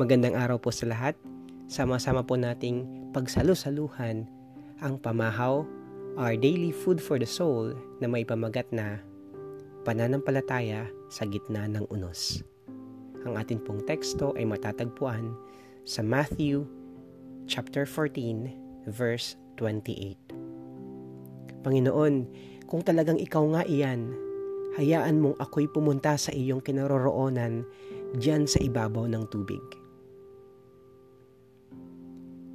Magandang araw po sa lahat. Sama-sama po nating pagsalu-saluhan ang pamahaw, our daily food for the soul na may pamagat na pananampalataya sa gitna ng unos. Ang atin pong teksto ay matatagpuan sa Matthew chapter 14 verse 28. Panginoon, kung talagang ikaw nga iyan, hayaan mong ako'y pumunta sa iyong kinaroroonan diyan sa ibabaw ng tubig.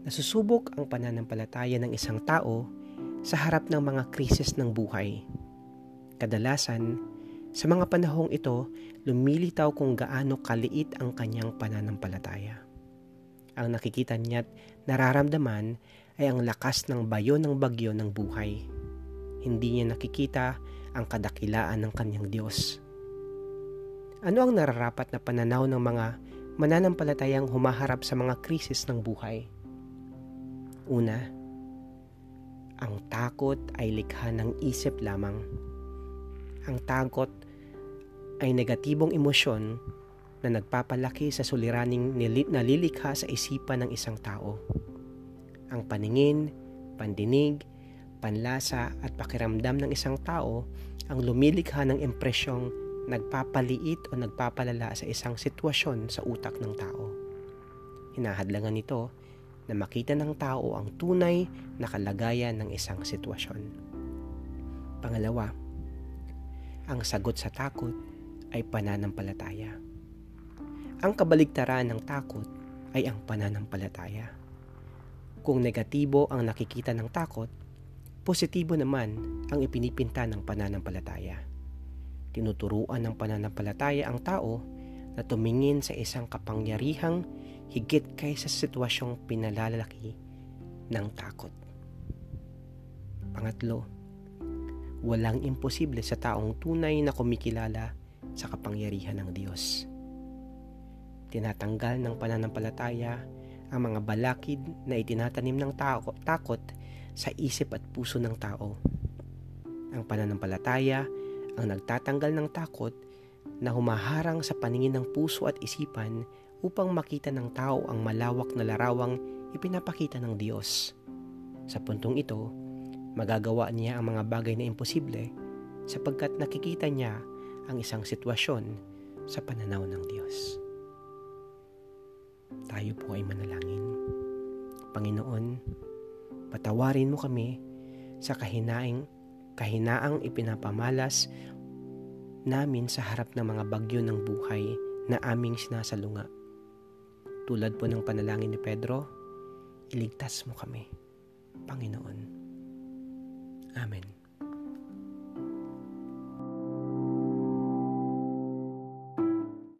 Nasusubok ang pananampalataya ng isang tao sa harap ng mga krisis ng buhay. Kadalasan, sa mga panahong ito, lumilitaw kung gaano kaliit ang kanyang pananampalataya. Ang nakikita niya't nararamdaman ay ang lakas ng bayo ng bagyo ng buhay. Hindi niya nakikita ang kadakilaan ng kanyang Diyos. Ano ang nararapat na pananaw ng mga mananampalatayang humaharap sa mga krisis ng buhay? Una, ang takot ay likha ng isip lamang. Ang takot ay negatibong emosyon na nagpapalaki sa suliraning nalilikha sa isipan ng isang tao. Ang paningin, pandinig, panlasa at pakiramdam ng isang tao ang lumilikha ng impresyong nagpapaliit o nagpapalala sa isang sitwasyon sa utak ng tao. Hinahadlangan nito na makita ng tao ang tunay na kalagayan ng isang sitwasyon. Pangalawa, ang sagot sa takot ay pananampalataya. Ang kabaligtaran ng takot ay ang pananampalataya. Kung negatibo ang nakikita ng takot, positibo naman ang ipinipinta ng pananampalataya. Tinuturuan ng pananampalataya ang tao na tumingin sa isang kapangyarihang higit kaysa sa sitwasyong pinalalaki ng takot. Pangatlo, walang imposible sa taong tunay na kumikilala sa kapangyarihan ng Diyos. Tinatanggal ng pananampalataya ang mga balakid na itinatanim ng tao, takot sa isip at puso ng tao. Ang pananampalataya ang nagtatanggal ng takot na humaharang sa paningin ng puso at isipan upang makita ng tao ang malawak na larawang ipinapakita ng Diyos. Sa puntong ito, magagawa niya ang mga bagay na imposible sapagkat nakikita niya ang isang sitwasyon sa pananaw ng Diyos. Tayo po ay manalangin. Panginoon, patawarin mo kami sa kahinaing kahinaang ipinapamalas namin sa harap ng mga bagyo ng buhay na aming sinasalunga. Tulad po ng panalangin ni Pedro, iligtas mo kami, Panginoon. Amen.